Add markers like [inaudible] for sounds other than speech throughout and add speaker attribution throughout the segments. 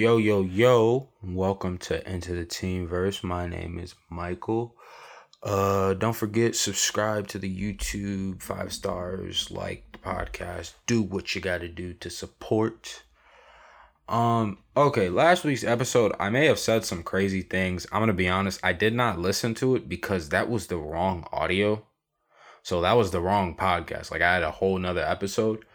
Speaker 1: Yo, yo, yo. Welcome to Into the Team Verse. My name is Michael. Uh, don't forget, subscribe to the YouTube, five stars, like the podcast, do what you gotta do to support. Um, okay, last week's episode, I may have said some crazy things. I'm gonna be honest, I did not listen to it because that was the wrong audio. So that was the wrong podcast. Like I had a whole nother episode.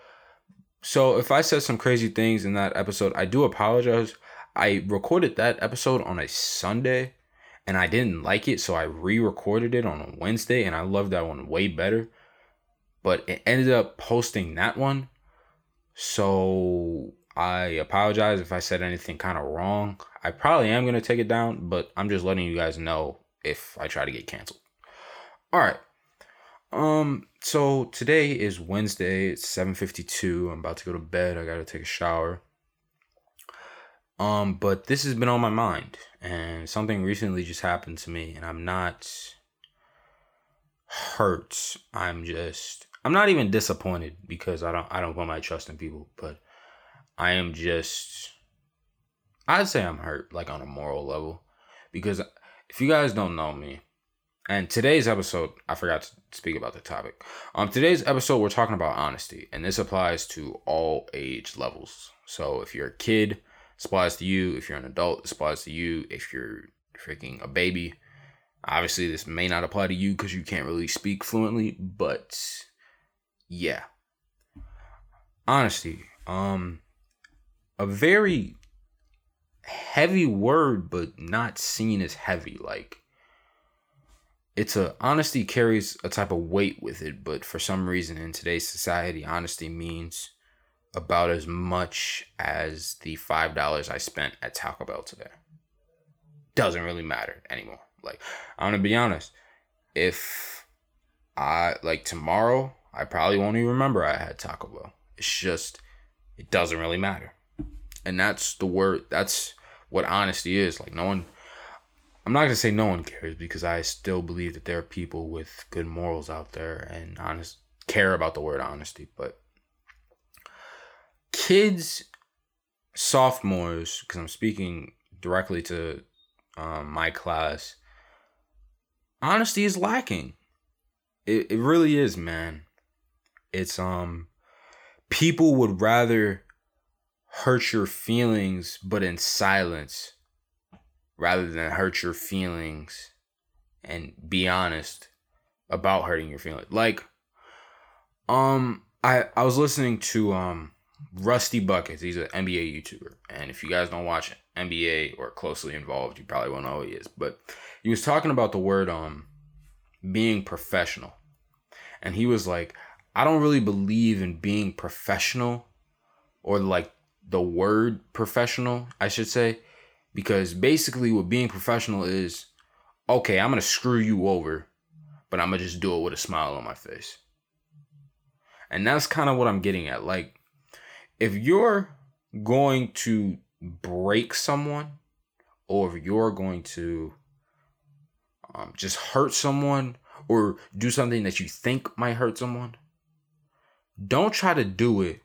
Speaker 1: So if I said some crazy things in that episode, I do apologize. I recorded that episode on a Sunday and I didn't like it, so I re-recorded it on a Wednesday and I loved that one way better. But it ended up posting that one. So I apologize if I said anything kind of wrong. I probably am going to take it down, but I'm just letting you guys know if I try to get canceled. All right. Um so today is Wednesday, it's 7:52. I'm about to go to bed. I got to take a shower. Um but this has been on my mind and something recently just happened to me and I'm not hurt. I'm just I'm not even disappointed because I don't I don't put my trust in people, but I am just I'd say I'm hurt like on a moral level because if you guys don't know me, and today's episode, I forgot to speak about the topic. Um, today's episode, we're talking about honesty, and this applies to all age levels. So if you're a kid, this applies to you. If you're an adult, this applies to you. If you're freaking a baby, obviously this may not apply to you because you can't really speak fluently. But yeah, honesty. Um, a very heavy word, but not seen as heavy. Like it's a honesty carries a type of weight with it, but for some reason in today's society, honesty means about as much as the five dollars I spent at Taco Bell today. Doesn't really matter anymore. Like I'm gonna be honest, if I like tomorrow, I probably won't even remember I had Taco Bell. It's just it doesn't really matter, and that's the word. That's what honesty is. Like no one I'm not gonna say no one cares because I still believe that there are people with good morals out there and honest care about the word honesty. But kids, sophomores, because I'm speaking directly to um, my class, honesty is lacking. It it really is, man. It's um, people would rather hurt your feelings, but in silence rather than hurt your feelings and be honest about hurting your feelings. Like, um, I I was listening to um Rusty Buckets. He's an NBA YouTuber, and if you guys don't watch NBA or closely involved, you probably won't know who he is. But he was talking about the word um being professional, and he was like, I don't really believe in being professional, or like the word professional, I should say because basically what being professional is okay i'm gonna screw you over but i'm gonna just do it with a smile on my face. And that's kind of what i'm getting at. Like if you're going to break someone or if you're going to um, just hurt someone or do something that you think might hurt someone don't try to do it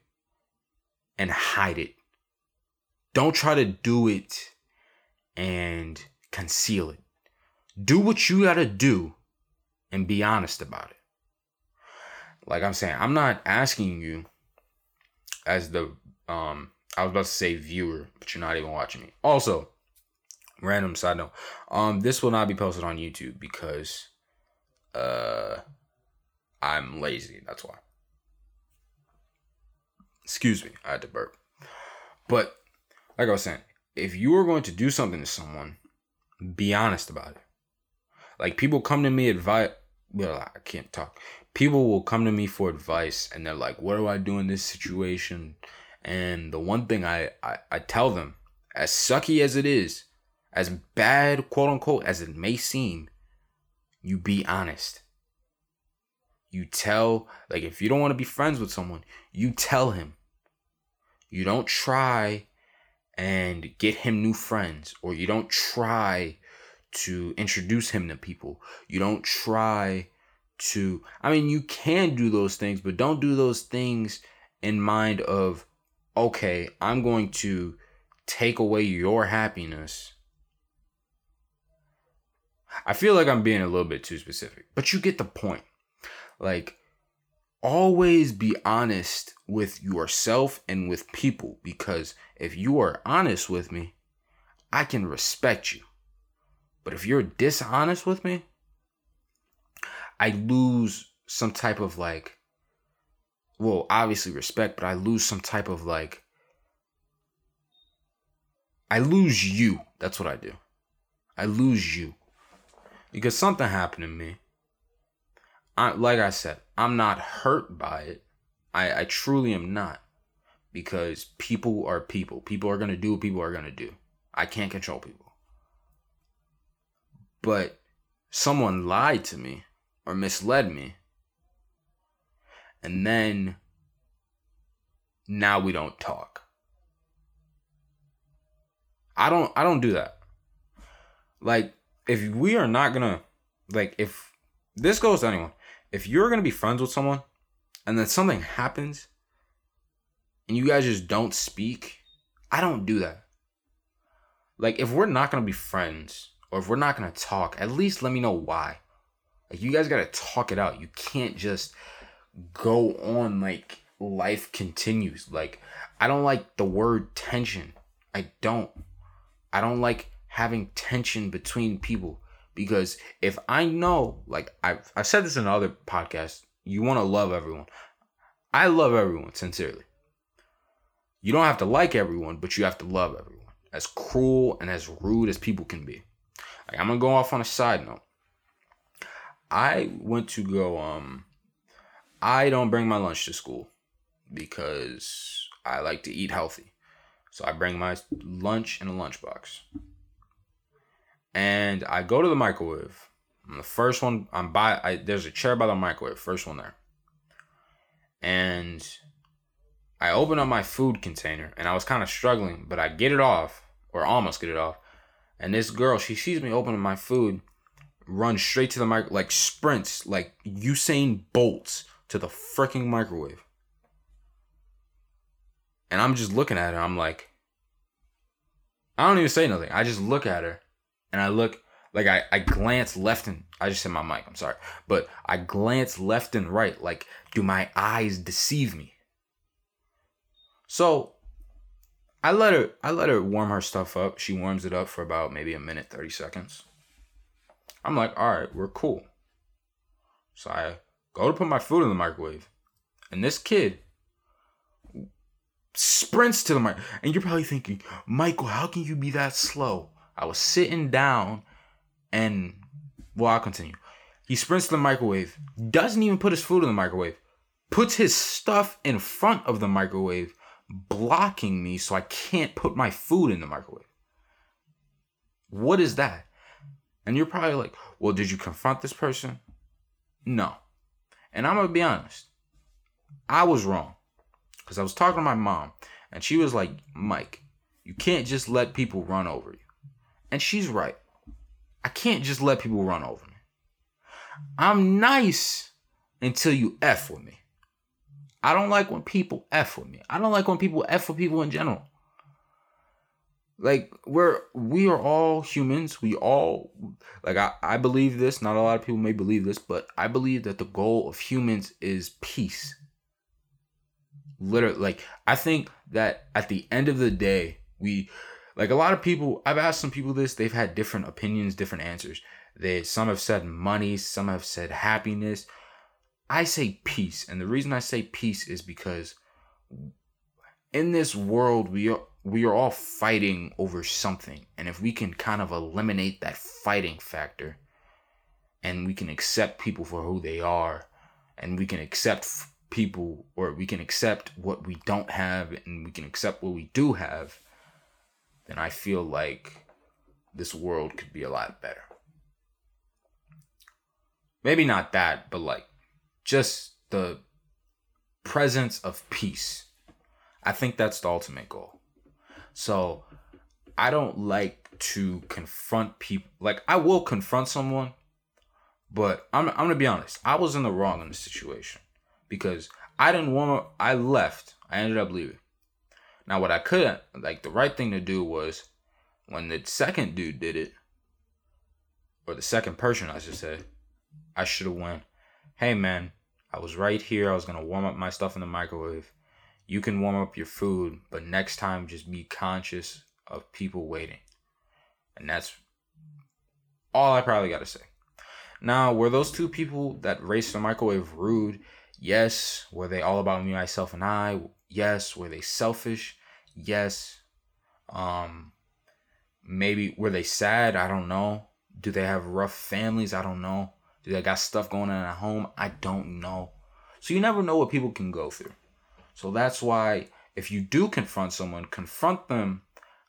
Speaker 1: and hide it. Don't try to do it and conceal it. Do what you gotta do and be honest about it. Like I'm saying, I'm not asking you as the um I was about to say viewer, but you're not even watching me. Also, random side note. Um this will not be posted on YouTube because uh I'm lazy, that's why. Excuse me, I had to burp. But like I was saying, if you are going to do something to someone, be honest about it. Like people come to me advice. Well, I can't talk. People will come to me for advice, and they're like, "What do I do in this situation?" And the one thing I I, I tell them, as sucky as it is, as bad quote unquote as it may seem, you be honest. You tell like if you don't want to be friends with someone, you tell him. You don't try and get him new friends or you don't try to introduce him to people. You don't try to I mean you can do those things, but don't do those things in mind of okay, I'm going to take away your happiness. I feel like I'm being a little bit too specific, but you get the point. Like, always be honest with yourself and with people because if you are honest with me, I can respect you. But if you're dishonest with me, I lose some type of like, well, obviously respect, but I lose some type of like, I lose you. That's what I do. I lose you. Because something happened to me. I, like I said, I'm not hurt by it. I, I truly am not. Because people are people. People are going to do what people are going to do. I can't control people. But someone lied to me or misled me. And then now we don't talk. I don't I don't do that. Like if we are not going to like if this goes to anyone, if you're going to be friends with someone and then something happens and you guys just don't speak, I don't do that. Like if we're not going to be friends or if we're not going to talk, at least let me know why. Like you guys got to talk it out. You can't just go on like life continues. Like I don't like the word tension. I don't. I don't like having tension between people because if I know, like I've I said this in other podcasts, you want to love everyone. I love everyone sincerely. You don't have to like everyone, but you have to love everyone. As cruel and as rude as people can be. Like I'm gonna go off on a side note. I went to go um I don't bring my lunch to school because I like to eat healthy. So I bring my lunch in a lunchbox. And I go to the microwave. I'm the first one I'm by I, there's a chair by the microwave, first one there. And I open up my food container and I was kind of struggling, but I get it off, or almost get it off. And this girl, she sees me opening my food, runs straight to the mic, like sprints, like Usain Bolts to the freaking microwave. And I'm just looking at her. I'm like, I don't even say nothing. I just look at her and I look like I, I glance left and I just said my mic, I'm sorry. But I glance left and right. Like, do my eyes deceive me? So I let her I let her warm her stuff up. She warms it up for about maybe a minute, 30 seconds. I'm like, all right, we're cool. So I go to put my food in the microwave. And this kid sprints to the mic. And you're probably thinking, Michael, how can you be that slow? I was sitting down and well, I'll continue. He sprints to the microwave, doesn't even put his food in the microwave, puts his stuff in front of the microwave, blocking me so I can't put my food in the microwave. What is that? And you're probably like, well, did you confront this person? No. And I'm going to be honest. I was wrong. Because I was talking to my mom, and she was like, Mike, you can't just let people run over you. And she's right. I can't just let people run over me. I'm nice until you F with me. I don't like when people F with me. I don't like when people F with people in general. Like we're we are all humans. We all like I, I believe this. Not a lot of people may believe this, but I believe that the goal of humans is peace. Literally, like I think that at the end of the day, we like a lot of people i've asked some people this they've had different opinions different answers. They some have said money some have said happiness. I say peace and the reason i say peace is because in this world we are we are all fighting over something and if we can kind of eliminate that fighting factor and we can accept people for who they are and we can accept people or we can accept what we don't have and we can accept what we do have then I feel like this world could be a lot better. Maybe not that, but like just the presence of peace. I think that's the ultimate goal. So I don't like to confront people. Like I will confront someone, but I'm I'm gonna be honest. I was in the wrong in the situation because I didn't want. to I left. I ended up leaving. Now, what I couldn't like the right thing to do was when the second dude did it, or the second person, I should say, I should have went, "Hey, man, I was right here. I was gonna warm up my stuff in the microwave. You can warm up your food, but next time, just be conscious of people waiting." And that's all I probably got to say. Now, were those two people that raced the microwave rude? Yes. Were they all about me, myself, and I? Yes. Were they selfish? Yes. Um, maybe were they sad? I don't know. Do they have rough families? I don't know. Do they got stuff going on at home? I don't know. So you never know what people can go through. So that's why if you do confront someone, confront them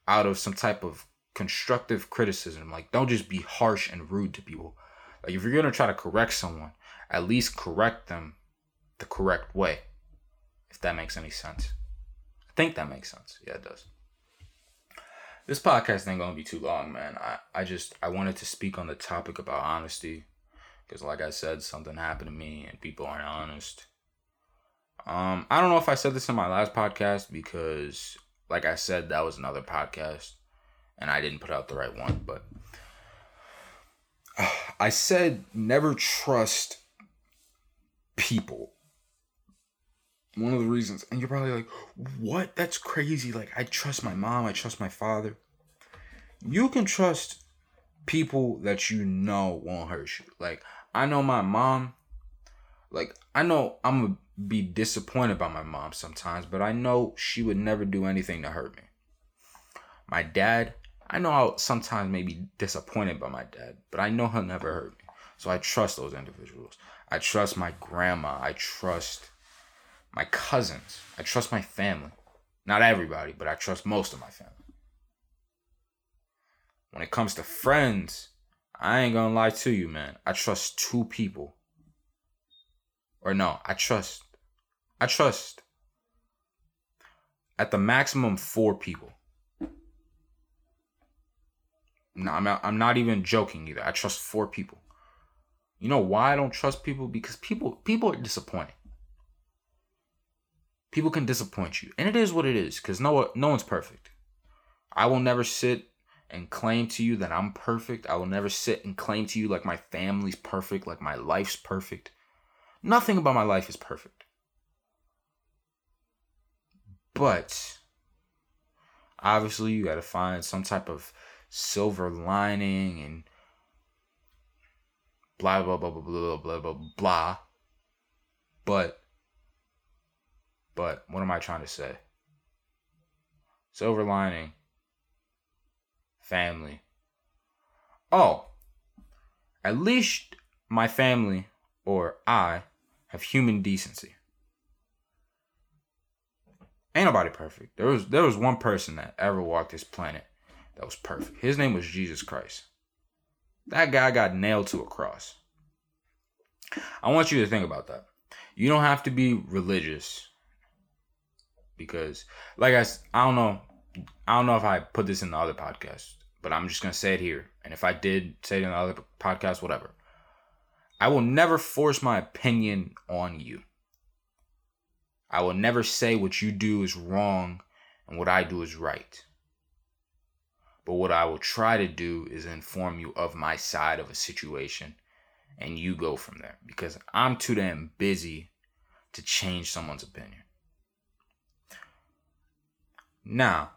Speaker 1: out of some type of constructive criticism. Like don't just be harsh and rude to people. Like if you're gonna try to correct someone, at least correct them the correct way. If that makes any sense. Think that makes sense. Yeah, it does. This podcast ain't gonna be too long, man. I, I just I wanted to speak on the topic about honesty. Because like I said, something happened to me and people aren't honest. Um, I don't know if I said this in my last podcast because like I said, that was another podcast and I didn't put out the right one, but [sighs] I said never trust people. One of the reasons, and you're probably like, what? That's crazy. Like, I trust my mom, I trust my father. You can trust people that you know won't hurt you. Like, I know my mom, like, I know I'm gonna be disappointed by my mom sometimes, but I know she would never do anything to hurt me. My dad, I know I'll sometimes may be disappointed by my dad, but I know he'll never hurt me. So I trust those individuals. I trust my grandma. I trust my cousins. I trust my family. Not everybody, but I trust most of my family. When it comes to friends, I ain't gonna lie to you, man. I trust two people. Or no, I trust. I trust at the maximum four people. No, I'm not, I'm not even joking either. I trust four people. You know why I don't trust people? Because people people are disappointing people can disappoint you, and it is what it is. Cause no no one's perfect. I will never sit and claim to you that I'm perfect. I will never sit and claim to you like my family's perfect, like my life's perfect. Nothing about my life is perfect. But obviously, you got to find some type of silver lining and blah, blah, blah, blah, blah, blah, blah, blah. But but what am I trying to say? Silver lining. Family. Oh. At least my family or I have human decency. Ain't nobody perfect. There was there was one person that ever walked this planet that was perfect. His name was Jesus Christ. That guy got nailed to a cross. I want you to think about that. You don't have to be religious because, like I, I don't know, I don't know if I put this in the other podcast, but I'm just gonna say it here. And if I did say it in the other podcast, whatever. I will never force my opinion on you. I will never say what you do is wrong and what I do is right. But what I will try to do is inform you of my side of a situation and you go from there because I'm too damn busy to change someone's opinion. Now,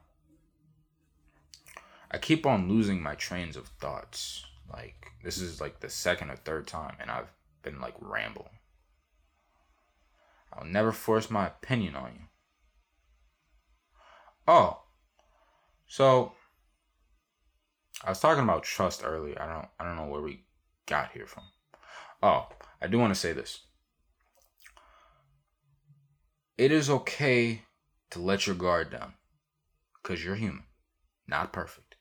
Speaker 1: I keep on losing my trains of thoughts. Like, this is like the second or third time, and I've been like rambling. I'll never force my opinion on you. Oh, so I was talking about trust earlier. I don't I don't know where we got here from. Oh, I do want to say this. It is okay to let your guard down because you're human, not perfect.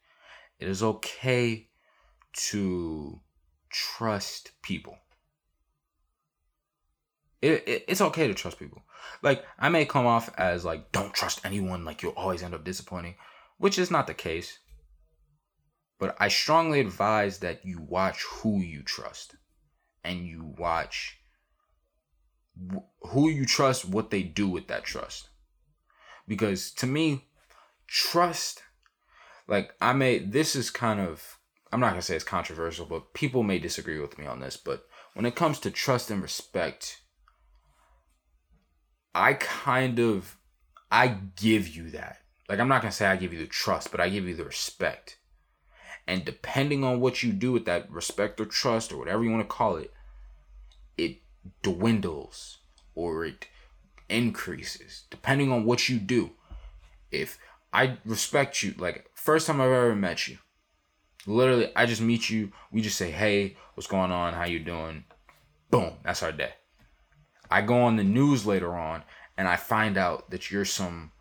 Speaker 1: It is okay to trust people. It, it, it's okay to trust people. Like I may come off as like don't trust anyone, like you'll always end up disappointing, which is not the case. But I strongly advise that you watch who you trust and you watch who you trust, what they do with that trust. Because to me, trust like I may this is kind of I'm not gonna say it's controversial, but people may disagree with me on this. But when it comes to trust and respect, I kind of I give you that. Like I'm not gonna say I give you the trust, but I give you the respect. And depending on what you do with that respect or trust or whatever you want to call it, it dwindles or it increases depending on what you do. If I respect you, like first time I've ever met you, literally I just meet you, we just say, "Hey, what's going on? How you doing?" Boom, that's our day. I go on the news later on and I find out that you're some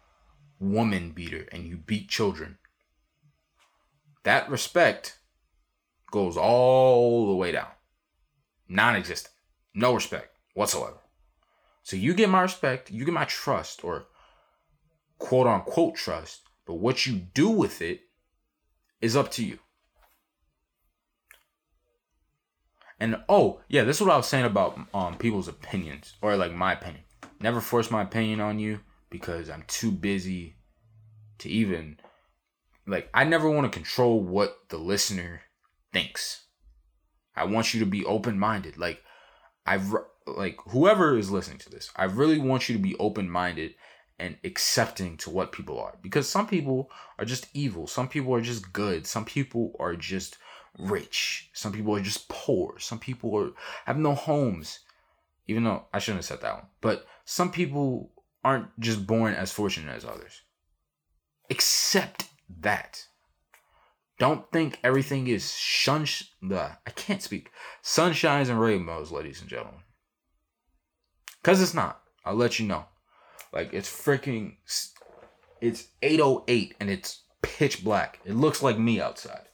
Speaker 1: woman beater and you beat children. That respect goes all the way down. Non existent. No respect whatsoever. So you get my respect, you get my trust, or quote unquote trust, but what you do with it is up to you. And oh, yeah, this is what I was saying about um people's opinions or like my opinion. Never force my opinion on you because I'm too busy to even like I never want to control what the listener thinks. I want you to be open-minded. Like I've like whoever is listening to this, I really want you to be open-minded and accepting to what people are because some people are just evil, some people are just good, some people are just rich, some people are just poor, some people are have no homes. Even though I shouldn't have said that one, but some people aren't just born as fortunate as others. Accept that. Don't think everything is shun. the I can't speak. Sunshines and rainbows, ladies and gentlemen. Cause it's not. I'll let you know. Like it's freaking. It's 8:08 and it's pitch black. It looks like me outside.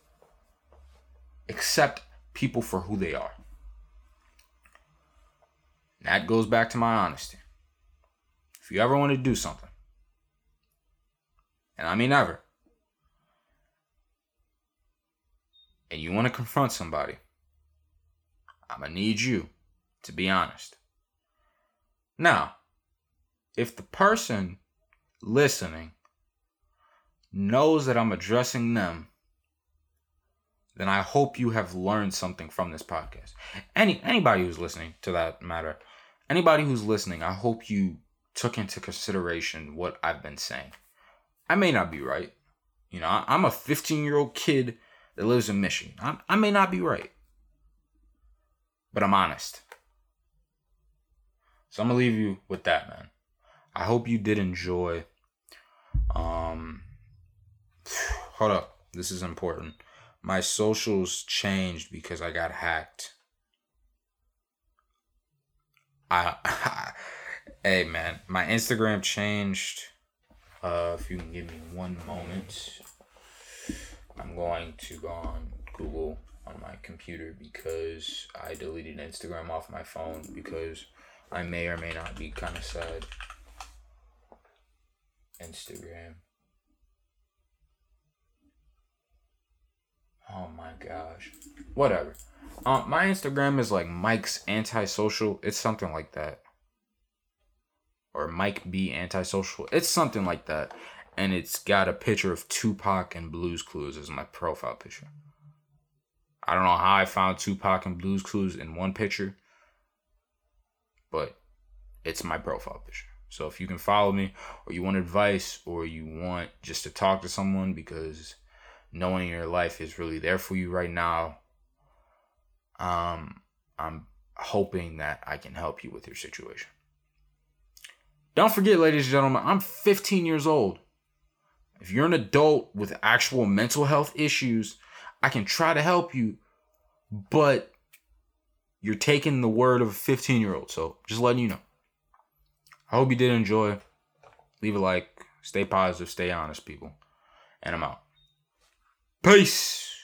Speaker 1: Accept people for who they are. that goes back to my honesty. If you ever want to do something, and I mean ever, and you want to confront somebody, I'm going to need you to be honest. Now, if the person listening knows that I'm addressing them, then I hope you have learned something from this podcast. Any anybody who's listening to that matter, anybody who's listening, I hope you took into consideration what I've been saying. I may not be right. You know, I'm a 15 year old kid that lives in Michigan. I, I may not be right, but I'm honest. So I'm gonna leave you with that, man. I hope you did enjoy. Um, hold up, this is important. My socials changed because I got hacked. I, [laughs] hey man, my Instagram changed. Uh, if you can give me one moment. I'm going to go on Google on my computer because I deleted Instagram off my phone because I may or may not be kind of sad. Instagram. Oh my gosh. Whatever. Um, my Instagram is like Mike's antisocial. It's something like that. Or Mike B antisocial. It's something like that and it's got a picture of Tupac and Blues Clues as my profile picture. I don't know how I found Tupac and Blues Clues in one picture, but it's my profile picture. So if you can follow me, or you want advice, or you want just to talk to someone because knowing your life is really there for you right now, um, I'm hoping that I can help you with your situation. Don't forget, ladies and gentlemen, I'm 15 years old. If you're an adult with actual mental health issues, I can try to help you, but you're taking the word of a 15 year old. So just letting you know. I hope you did enjoy. Leave a like. Stay positive. Stay honest, people. And I'm out. Peace.